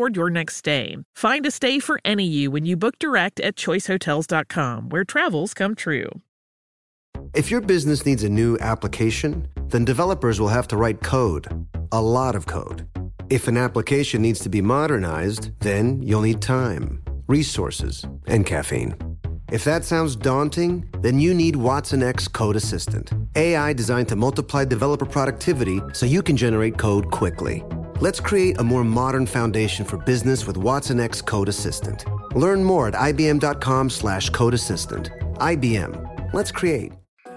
toward your next stay. Find a stay for any you when you book direct at choicehotels.com, where travels come true. If your business needs a new application, then developers will have to write code, a lot of code. If an application needs to be modernized, then you'll need time, resources, and caffeine. If that sounds daunting, then you need watsonx Code Assistant, AI designed to multiply developer productivity so you can generate code quickly. Let's create a more modern foundation for business with watsonx Code Assistant. Learn more at ibm.com slash code assistant. IBM. Let's create.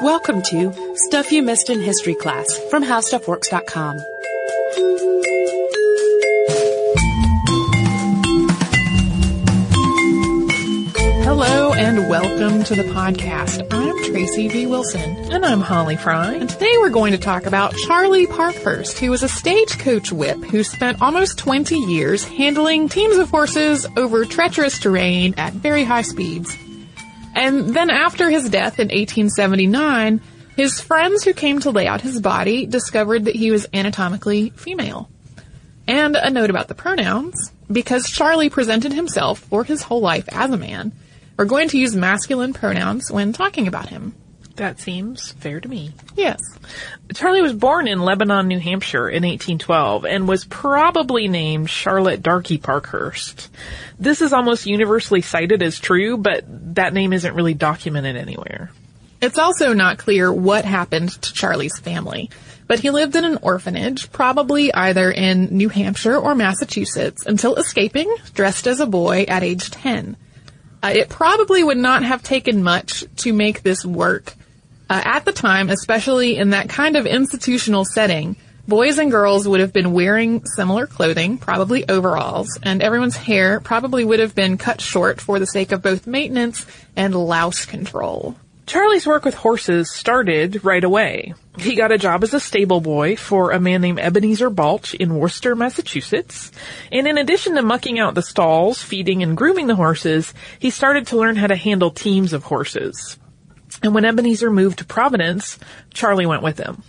Welcome to Stuff You Missed in History Class from HowStuffWorks.com. Hello and welcome to the podcast. I'm Tracy V. Wilson. And I'm Holly Fry. And today we're going to talk about Charlie Parkhurst, who was a stagecoach whip who spent almost 20 years handling teams of horses over treacherous terrain at very high speeds. And then after his death in 1879, his friends who came to lay out his body discovered that he was anatomically female. And a note about the pronouns, because Charlie presented himself for his whole life as a man, we're going to use masculine pronouns when talking about him. That seems fair to me. Yes. Charlie was born in Lebanon, New Hampshire in 1812 and was probably named Charlotte Darky Parkhurst. This is almost universally cited as true, but that name isn't really documented anywhere. It's also not clear what happened to Charlie's family, but he lived in an orphanage, probably either in New Hampshire or Massachusetts, until escaping, dressed as a boy at age 10. Uh, it probably would not have taken much to make this work. Uh, at the time, especially in that kind of institutional setting, boys and girls would have been wearing similar clothing, probably overalls, and everyone's hair probably would have been cut short for the sake of both maintenance and louse control. Charlie's work with horses started right away. He got a job as a stable boy for a man named Ebenezer Balch in Worcester, Massachusetts. And in addition to mucking out the stalls, feeding and grooming the horses, he started to learn how to handle teams of horses. And when Ebenezer moved to Providence, Charlie went with him.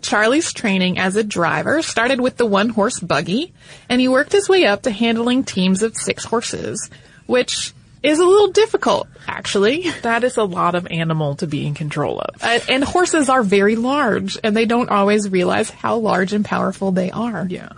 Charlie's training as a driver started with the one horse buggy, and he worked his way up to handling teams of six horses, which is a little difficult, actually. That is a lot of animal to be in control of. Uh, and horses are very large, and they don't always realize how large and powerful they are. Yeah.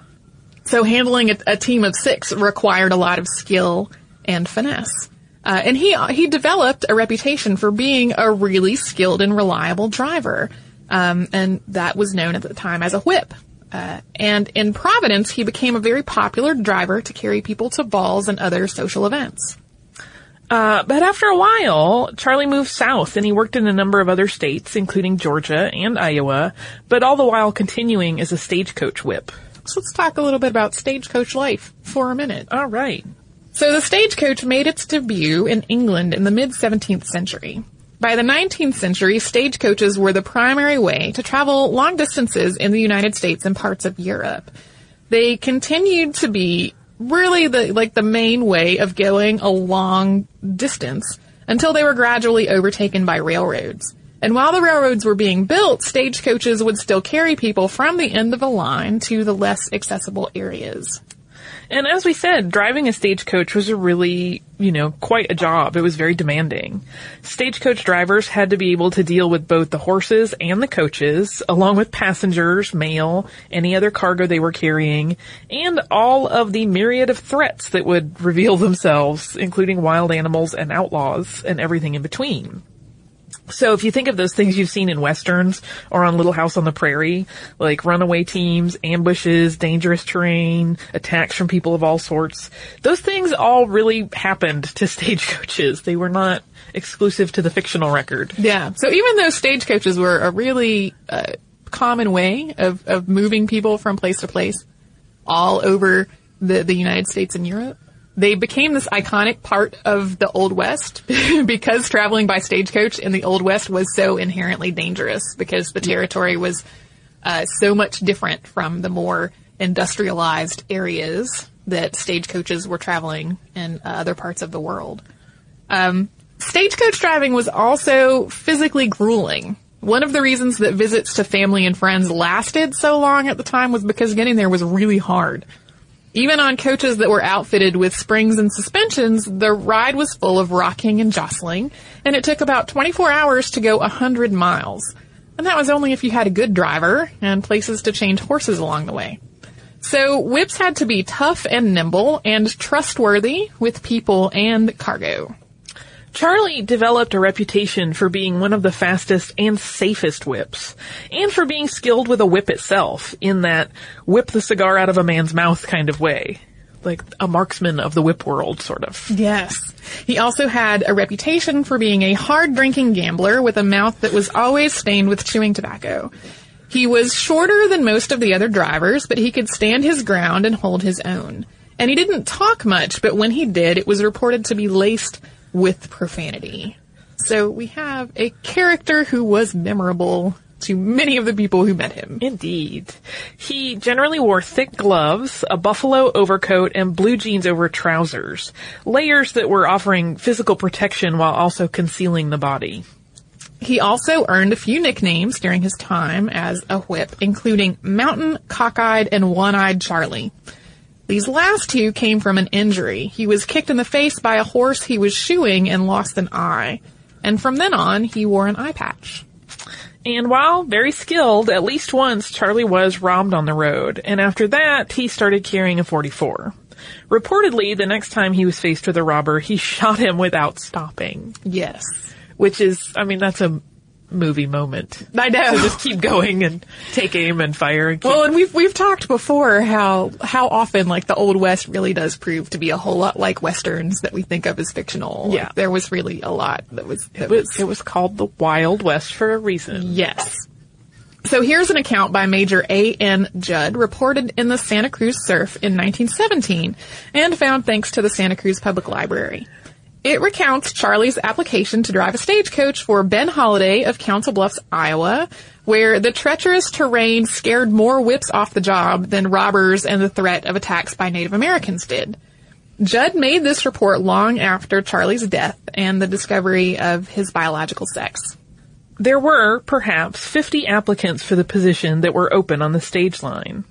So handling a, a team of six required a lot of skill and finesse. Uh, and he he developed a reputation for being a really skilled and reliable driver, um, and that was known at the time as a whip. Uh, and in Providence, he became a very popular driver to carry people to balls and other social events. Uh, but after a while, Charlie moved south and he worked in a number of other states, including Georgia and Iowa, but all the while continuing as a stagecoach whip. So let's talk a little bit about stagecoach life for a minute. All right. So the stagecoach made its debut in England in the mid 17th century. By the 19th century, stagecoaches were the primary way to travel long distances in the United States and parts of Europe. They continued to be really the, like the main way of going a long distance until they were gradually overtaken by railroads. And while the railroads were being built, stagecoaches would still carry people from the end of a line to the less accessible areas. And as we said, driving a stagecoach was a really, you know, quite a job. It was very demanding. Stagecoach drivers had to be able to deal with both the horses and the coaches, along with passengers, mail, any other cargo they were carrying, and all of the myriad of threats that would reveal themselves, including wild animals and outlaws and everything in between. So if you think of those things you've seen in westerns or on Little House on the Prairie, like runaway teams, ambushes, dangerous terrain, attacks from people of all sorts, those things all really happened to stagecoaches. They were not exclusive to the fictional record. Yeah. So even though stagecoaches were a really uh, common way of, of moving people from place to place all over the, the United States and Europe, they became this iconic part of the Old West because traveling by stagecoach in the Old West was so inherently dangerous because the territory was uh, so much different from the more industrialized areas that stagecoaches were traveling in uh, other parts of the world. Um, stagecoach driving was also physically grueling. One of the reasons that visits to family and friends lasted so long at the time was because getting there was really hard. Even on coaches that were outfitted with springs and suspensions, the ride was full of rocking and jostling, and it took about 24 hours to go 100 miles. And that was only if you had a good driver and places to change horses along the way. So whips had to be tough and nimble and trustworthy with people and cargo. Charlie developed a reputation for being one of the fastest and safest whips, and for being skilled with a whip itself, in that whip the cigar out of a man's mouth kind of way. Like a marksman of the whip world, sort of. Yes. He also had a reputation for being a hard drinking gambler with a mouth that was always stained with chewing tobacco. He was shorter than most of the other drivers, but he could stand his ground and hold his own. And he didn't talk much, but when he did, it was reported to be laced with profanity. So we have a character who was memorable to many of the people who met him. Indeed. He generally wore thick gloves, a buffalo overcoat, and blue jeans over trousers. Layers that were offering physical protection while also concealing the body. He also earned a few nicknames during his time as a whip, including Mountain, Cockeyed, and One-Eyed Charlie. These last two came from an injury. He was kicked in the face by a horse he was shoeing and lost an eye. And from then on, he wore an eye patch. And while very skilled, at least once Charlie was robbed on the road, and after that, he started carrying a 44. Reportedly, the next time he was faced with a robber, he shot him without stopping. Yes. Which is, I mean, that's a movie moment. I know. So just keep going and take aim and fire. And keep- Well, and we've we've talked before how how often like the old west really does prove to be a whole lot like westerns that we think of as fictional. Like, Yeah. there was really a lot that was that it was, it was called the Wild West for a reason. Yes. So here's an account by Major A. N. Judd reported in the Santa Cruz Surf in 1917 and found thanks to the Santa Cruz Public Library. It recounts Charlie's application to drive a stagecoach for Ben Holladay of Council Bluffs, Iowa, where the treacherous terrain scared more whips off the job than robbers and the threat of attacks by Native Americans did. Judd made this report long after Charlie's death and the discovery of his biological sex. There were, perhaps, 50 applicants for the position that were open on the stage line.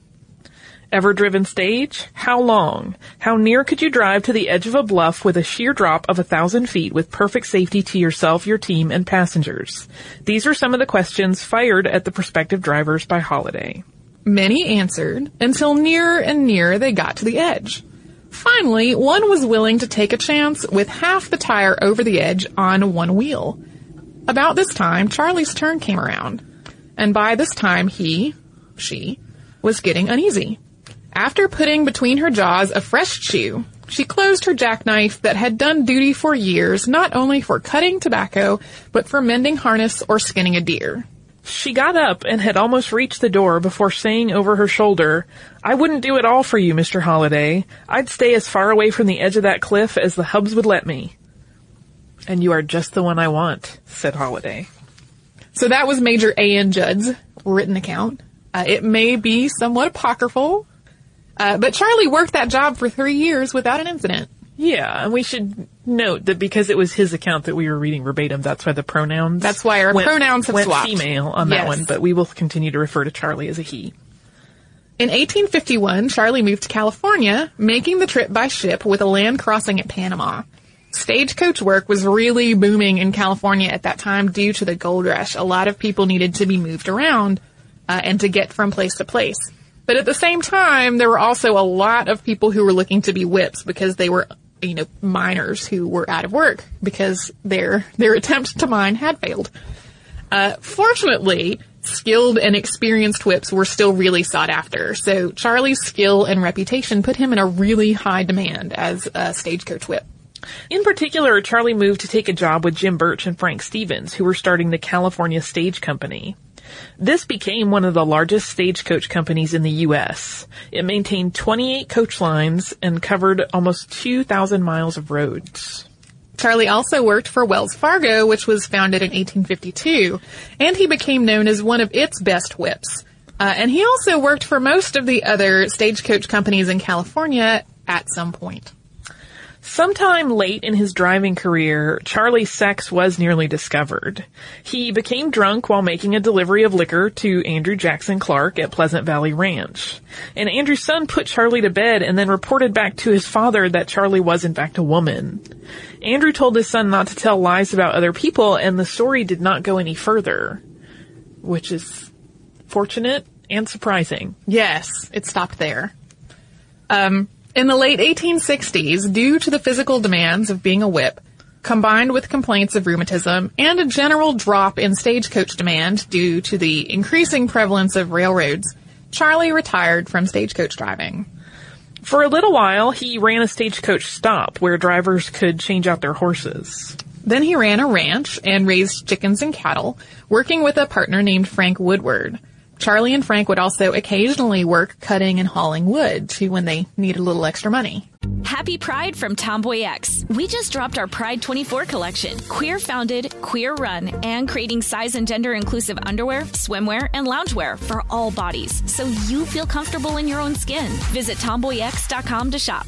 Ever driven stage? How long? How near could you drive to the edge of a bluff with a sheer drop of a thousand feet with perfect safety to yourself, your team, and passengers? These were some of the questions fired at the prospective drivers by Holladay. Many answered until nearer and nearer they got to the edge. Finally, one was willing to take a chance with half the tire over the edge on one wheel. About this time, Charlie's turn came around. And by this time, he, she, was getting uneasy. After putting between her jaws a fresh chew, she closed her jackknife that had done duty for years not only for cutting tobacco, but for mending harness or skinning a deer. She got up and had almost reached the door before saying over her shoulder, I wouldn't do it all for you, Mr. Holladay. I'd stay as far away from the edge of that cliff as the hubs would let me. And you are just the one I want, said Holladay. So that was Major A.N. Judd's written account. Uh, it may be somewhat apocryphal, uh, but Charlie worked that job for three years without an incident. Yeah, and we should note that because it was his account that we were reading verbatim, that's why the pronouns. That's why our went, pronouns have went swapped. female on that Yes. one, but we will continue to refer to Charlie as a he. In 1851, Charlie moved to California, making the trip by ship with a land crossing at Panama. Stagecoach work was really booming in California at that time due to the gold rush. A lot of people needed to be moved around uh, and to get from place to place. But at the same time, there were also a lot of people who were looking to be whips because they were, you know, miners who were out of work because their their attempt to mine had failed. Uh, fortunately, skilled and experienced whips were still really sought after. So Charlie's skill and reputation put him in a really high demand as a stagecoach whip. In particular, Charlie moved to take a job with Jim Birch and Frank Stevens, who were starting the California Stage Company. This became one of the largest stagecoach companies in the U.S. It maintained 28 coach lines and covered almost 2,000 miles of roads. Charlie also worked for Wells Fargo, which was founded in 1852, and he became known as one of its best whips. Uh, and he also worked for most of the other stagecoach companies in California at some point. Sometime late in his driving career, Charlie's sex was nearly discovered. He became drunk while making a delivery of liquor to Andrew Jackson Clark at Pleasant Valley Ranch. And Andrew's son put Charlie to bed and then reported back to his father that Charlie was in fact a woman. Andrew told his son not to tell lies about other people and the story did not go any further. Which is fortunate and surprising. Yes, it stopped there. Um, in the late 1860s, due to the physical demands of being a whip, combined with complaints of rheumatism and a general drop in stagecoach demand due to the increasing prevalence of railroads, Charlie retired from stagecoach driving. For a little while, he ran a stagecoach stop where drivers could change out their horses. Then he ran a ranch and raised chickens and cattle, working with a partner named Frank Woodward. Charlie and Frank would also occasionally work cutting and hauling wood too when they needed a little extra money. Happy Pride from TomboyX. We just dropped our Pride 24 collection. Queer founded, queer run, and creating size and gender inclusive underwear, swimwear, and loungewear for all bodies so you feel comfortable in your own skin. Visit tomboyx.com to shop.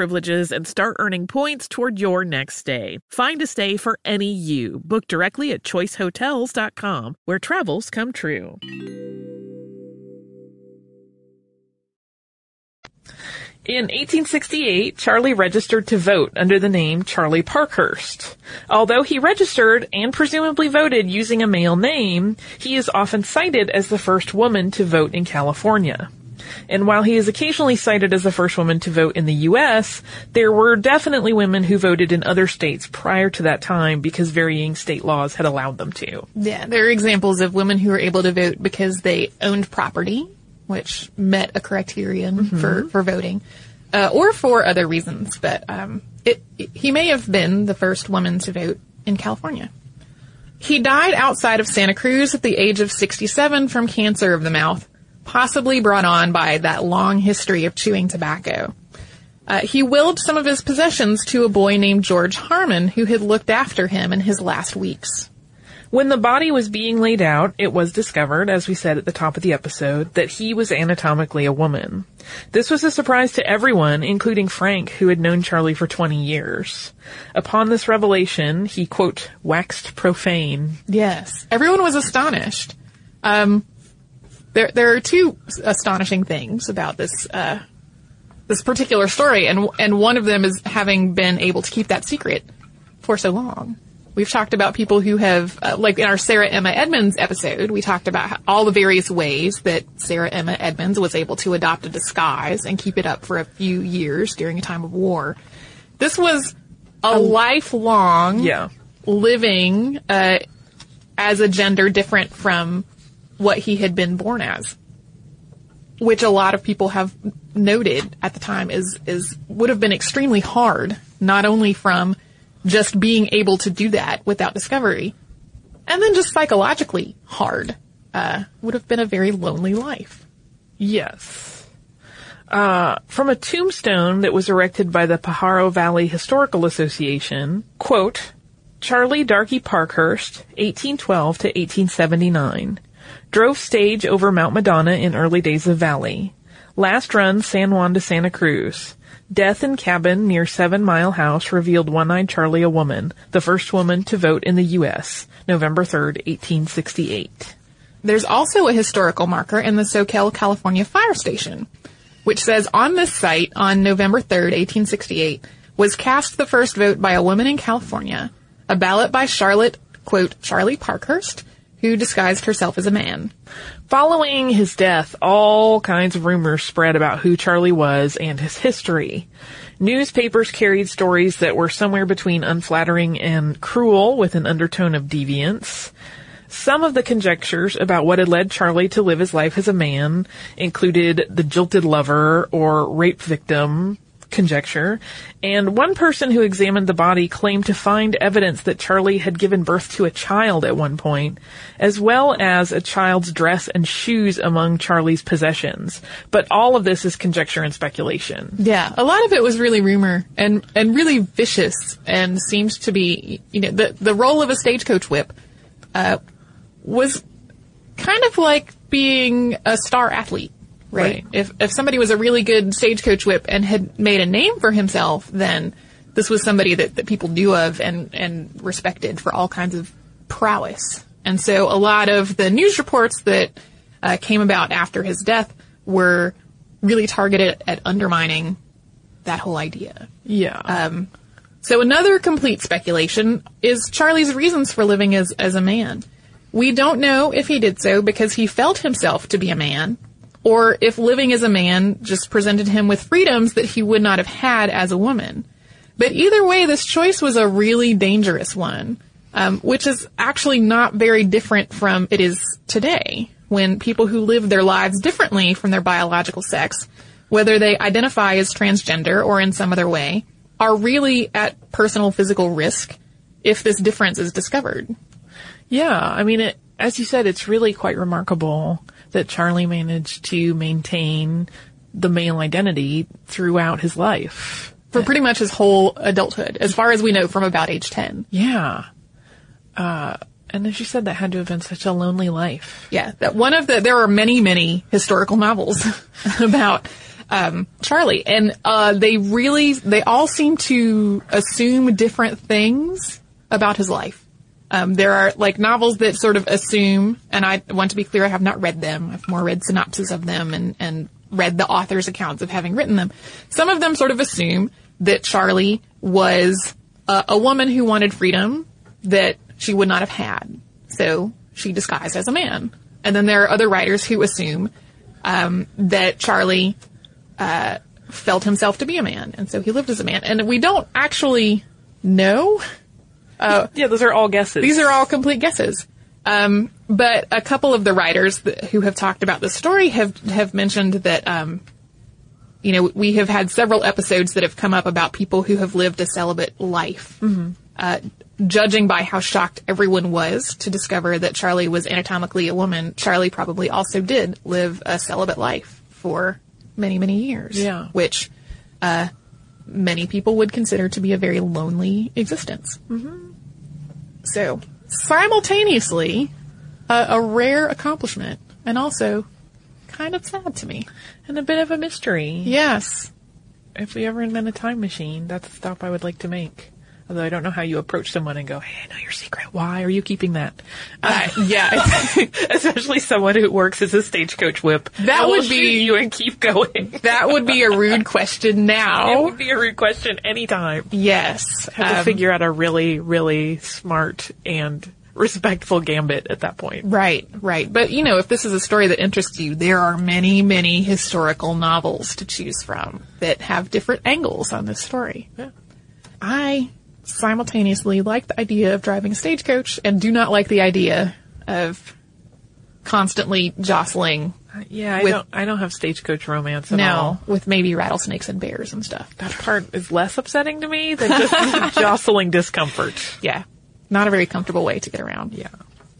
privileges and start earning points toward your next stay. Find a stay for any you. Book directly at choicehotels.com, where travels come true. In 1868, Charlie registered to vote under the name Charlie Parkhurst. Although he registered and presumably voted using a male name, he is often cited as the first woman to vote in California. And while he is occasionally cited as the first woman to vote in the U.S., there were definitely women who voted in other states prior to that time because varying state laws had allowed them to. Yeah, there are examples of women who were able to vote because they owned property, which met a criterion Mm-hmm. for, for voting, uh, or for other reasons. But um, it, he may have been the first woman to vote in California. He died outside of Santa Cruz at the age of 67 from cancer of the mouth, possibly brought on by that long history of chewing tobacco. Uh, he willed some of his possessions to a boy named George Harmon, who had looked after him in his last weeks. When the body was being laid out, it was discovered, as we said at the top of the episode, that he was anatomically a woman. This was a surprise to everyone, including Frank, who had known Charlie for 20 years. Upon this revelation, he, quote, waxed profane. Yes. Everyone was astonished. Um, there, there are two astonishing things about this, uh, this particular story, and, and one of them is having been able to keep that secret for so long. We've talked about people who have, uh, like in our Sarah Emma Edmonds episode, we talked about how, all the various ways that Sarah Emma Edmonds was able to adopt a disguise and keep it up for a few years during a time of war. This was a lifelong Yeah. living uh, as a gender different from what he had been born as, which a lot of people have noted at the time is is would have been extremely hard, not only from just being able to do that without discovery, and then just psychologically hard. Uh, would have been a very lonely life. Yes. Uh, from a tombstone that was erected by the Pajaro Valley Historical Association, quote, Charlie Darky Parkhurst, 1812 to 1879. Drove stage over Mount Madonna in early days of Valley. Last run San Juan to Santa Cruz. Death in cabin near Seven Mile House revealed one-eyed Charlie a woman, the first woman to vote in the U.S., November 3, 1868. There's also a historical marker in the Soquel, California fire station, which says on this site on November 3, 1868, was cast the first vote by a woman in California, a ballot by Charlotte, quote, Charlie Parkhurst, who disguised herself as a man. Following his death, all kinds of rumors spread about who Charlie was and his history. Newspapers carried stories that were somewhere between unflattering and cruel with an undertone of deviance. Some of the conjectures about what had led Charlie to live his life as a man included the jilted lover or rape victim conjecture, and one person who examined the body claimed to find evidence that Charlie had given birth to a child at one point, as well as a child's dress and shoes among Charlie's possessions. But all of this is conjecture and speculation. Yeah, a lot of it was really rumor and and really vicious and seems to be you know the the role of a stagecoach whip uh, was kind of like being a star athlete, right? Right. If if somebody was a really good stagecoach whip and had made a name for himself, then this was somebody that, that people knew of and and respected for all kinds of prowess. And so a lot of the news reports that uh, came about after his death were really targeted at undermining that whole idea. Yeah. Um, so another complete speculation is Charlie's reasons for living as, as a man. We don't know if he did so because he felt himself to be a man, or if living as a man just presented him with freedoms that he would not have had as a woman. But either way, this choice was a really dangerous one, um, which is actually not very different from it is today, when people who live their lives differently from their biological sex, whether they identify as transgender or in some other way, are really at personal physical risk if this difference is discovered. Yeah, I mean, it, as you said, it's really quite remarkable that Charlie managed to maintain the male identity throughout his life. For pretty much his whole adulthood, as far as we know from about age 10. Yeah. Uh, and as you said, that had to have been such a lonely life. Yeah, that one of the, there are many, many historical novels about um, Charlie, and uh, they really, they all seem to assume different things about his life. Um, there are like novels that sort of assume, and I want to be clear, I have not read them. I've more read synopses of them and, and read the author's accounts of having written them. Some of them sort of assume that Charlie was a, woman who wanted freedom that she would not have had. So she disguised as a man. And then there are other writers who assume um, that Charlie uh, felt himself to be a man, and so he lived as a man. And we don't actually know. Uh, yeah, those are all guesses. These are all complete guesses. Um, but a couple of the writers that, who have talked about the story have have mentioned that um, you know we have had several episodes that have come up about people who have lived a celibate life. Mm-hmm. Uh, judging by how shocked everyone was to discover that Charlie was anatomically a woman, Charlie probably also did live a celibate life for many, many years. Yeah. Which uh, many people would consider to be a very lonely existence. Mm-hmm. So, simultaneously, uh, a rare accomplishment, and also kind of sad to me. And a bit of a mystery. Yes. If we ever invent a time machine, that's a stop I would like to make. Although I don't know how you approach someone and go, "Hey, I know your secret. Why are you keeping that?" Uh, yeah, especially someone who works as a stagecoach whip. That will would be- you and keep going. that would be a rude question Now It would be a rude question anytime. Yes. I Have to Um, figure out a really, really smart and respectful gambit at that point. Right, right. But you know, if this is a story that interests you, there are many, many historical novels to choose from that have different angles on this story. Yeah. I simultaneously like the idea of driving a stagecoach and do not like the idea of constantly jostling. Uh, yeah, I With- don't. I don't have stagecoach romance at No, all. with maybe rattlesnakes and bears and stuff. That part is less upsetting to me than just jostling discomfort. Yeah, not a very comfortable way to get around. Yeah.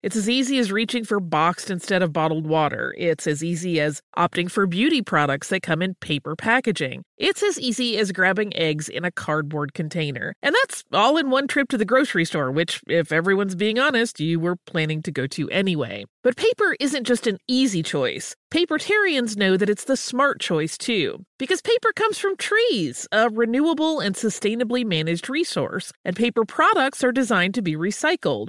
It's as easy as reaching for boxed instead of bottled water. It's as easy as opting for beauty products that come in paper packaging. It's as easy as grabbing eggs in a cardboard container. And that's all in one trip to the grocery store, which, if everyone's being honest, you were planning to go to anyway. But paper isn't just an easy choice. Papertarians know that it's the smart choice too, because paper comes from trees, a renewable and sustainably managed resource, and paper products are designed to be recycled.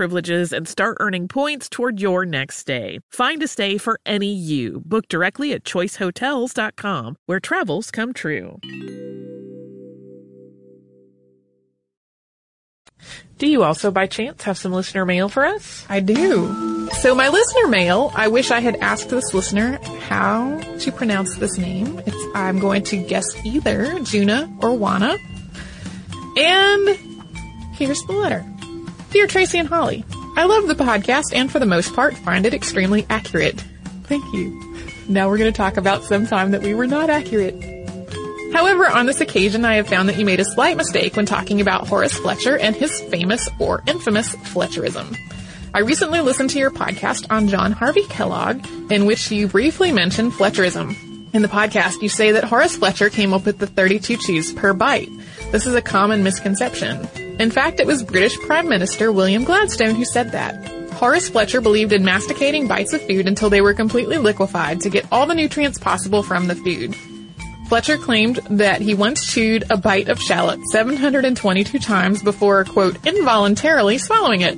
privileges and start earning points toward your next stay. Find a stay for any you. Book directly at choicehotels.com, where travels come true. Do you also, by chance, have some listener mail for us? I do. So my listener mail, I wish I had asked this listener how to pronounce this name. It's, I'm going to guess either Juna or Wana. And here's the letter. Dear Tracy and Holly, I love the podcast and for the most part find it extremely accurate. Thank you. Now we're going to talk about some time that we were not accurate. However, on this occasion, I have found that you made a slight mistake when talking about Horace Fletcher and his famous or infamous Fletcherism. I recently listened to your podcast on John Harvey Kellogg, in which you briefly mentioned Fletcherism. In the podcast, you say that Horace Fletcher came up with the 32 chews per bite. This is a common misconception. In fact, it was British Prime Minister William Gladstone who said that. Horace Fletcher believed in masticating bites of food until they were completely liquefied to get all the nutrients possible from the food. Fletcher claimed that he once chewed a bite of shallot 722 times before, quote, involuntarily swallowing it.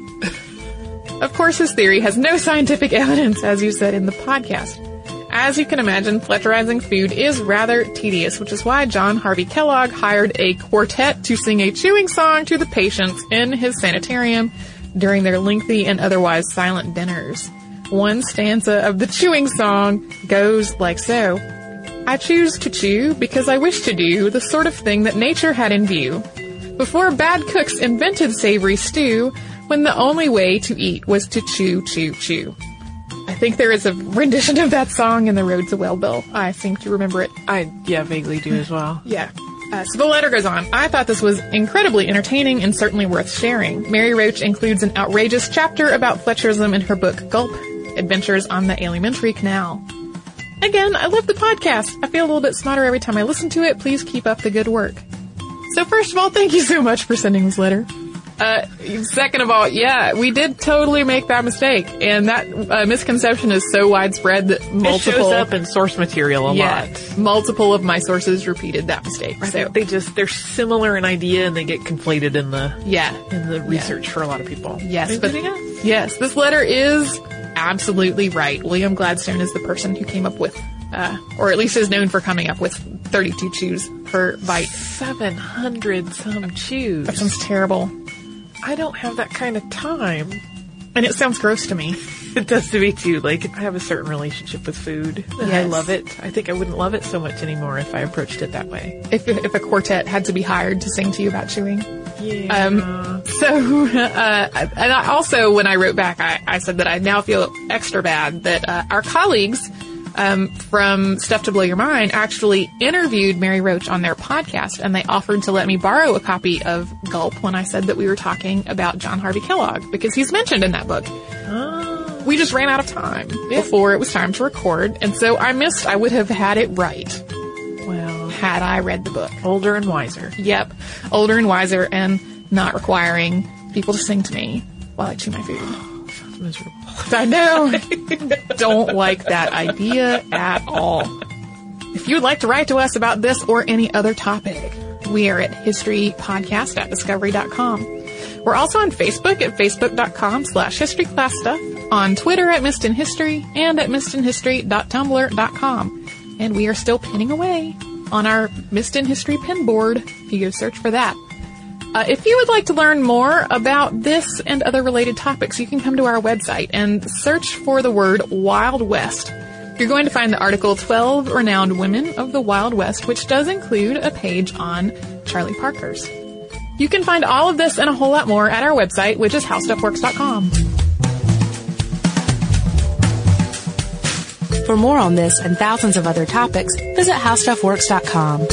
of course, his theory has no scientific evidence, as you said in the podcast. As you can imagine, Fletcherizing food is rather tedious, which is why John Harvey Kellogg hired a quartet to sing a chewing song to the patients in his sanitarium during their lengthy and otherwise silent dinners. One stanza of the chewing song goes like so. I choose to chew because I wish to do the sort of thing that nature had in view. Before bad cooks invented savory stew, when the only way to eat was to chew, chew, chew. I think there is a rendition of that song in The Road to Wellville. I seem to remember it. I, yeah, vaguely do as well. Yeah. Uh, so the letter goes on. I thought this was incredibly entertaining and certainly worth sharing. Mary Roach includes an outrageous chapter about Fletcherism in her book Gulp Adventures on the Alimentary Canal. Again, I love the podcast. I feel a little bit smarter every time I listen to it. Please keep up the good work. So first of all, thank you so much for sending this letter. Uh, second of all, yeah, we did totally make that mistake, and that uh, misconception is so widespread that multiple it shows up in source material a yeah, lot. multiple of my sources repeated that mistake. I So they just they're similar in idea and they get conflated in the yeah, in the research for a lot of people. yes, but else? yes, this letter is absolutely right. William Gladstone is the person who came up with, uh, or at least is known for coming up with 32 chews per bite. seven hundred some chews. That sounds terrible, I don't have that kind of time. and it sounds gross to me. It does to me too. Like I have a certain relationship with food. And I love it. I think I wouldn't love it so much anymore if I approached it that way. If if a quartet had to be hired to sing to you about chewing. Yeah. Um, so, uh, and I also, when I wrote back, I, I said that I now feel extra bad that uh, our colleagues um, from Stuff to Blow Your Mind actually interviewed Mary Roach on their podcast, and they offered to let me borrow a copy of Gulp when I said that we were talking about John Harvey Kellogg because he's mentioned in that book. We just ran out of time before it was time to record, and so I missed. I would have had it right Well, had I read the book. older and wiser. Yep, older and wiser, and not requiring people to sing to me while I chew my food. Miserable. I know. Don't like that idea at all. If you would like to write to us about this or any other topic, we are at historypodcast at discovery.com. We're also on Facebook at facebook.com slash historyclassstuff, on Twitter at Missed in History, and at missedinhistory.tumblr.com. And we are still pinning away on our Missed in History pin board if you go search for that. Uh, if you would like to learn more about this and other related topics, you can come to our website and search for the word Wild West. You're going to find the article 12 Renowned Women of the Wild West, which does include a page on Charley Parkhurst. You can find all of this and a whole lot more at our website, which is howstuffworks.com. For more on this and thousands of other topics, visit howstuffworks.com.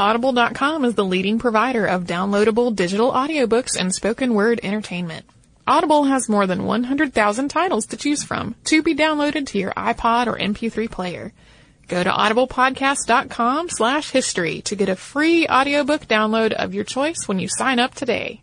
Audible.com is the leading provider of downloadable digital audiobooks and spoken word entertainment. Audible has more than 100,000 titles to choose from to be downloaded to your iPod or MP3 player. Go to audiblepodcast.com slash history to get a free audiobook download of your choice when you sign up today.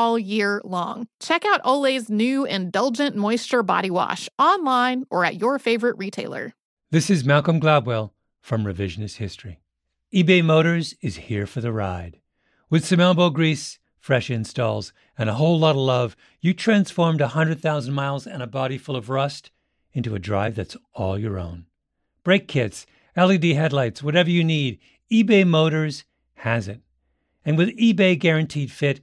all year long. Check out Olay's new Indulgent Moisture Body Wash online or at your favorite retailer. This is Malcolm Gladwell from Revisionist History. eBay Motors is here for the ride. With some elbow grease, fresh installs, and a whole lot of love, you transformed 100,000 miles and a body full of rust into a drive that's all your own. Brake kits, LED headlights, whatever you need, eBay Motors has it. And with eBay Guaranteed Fit,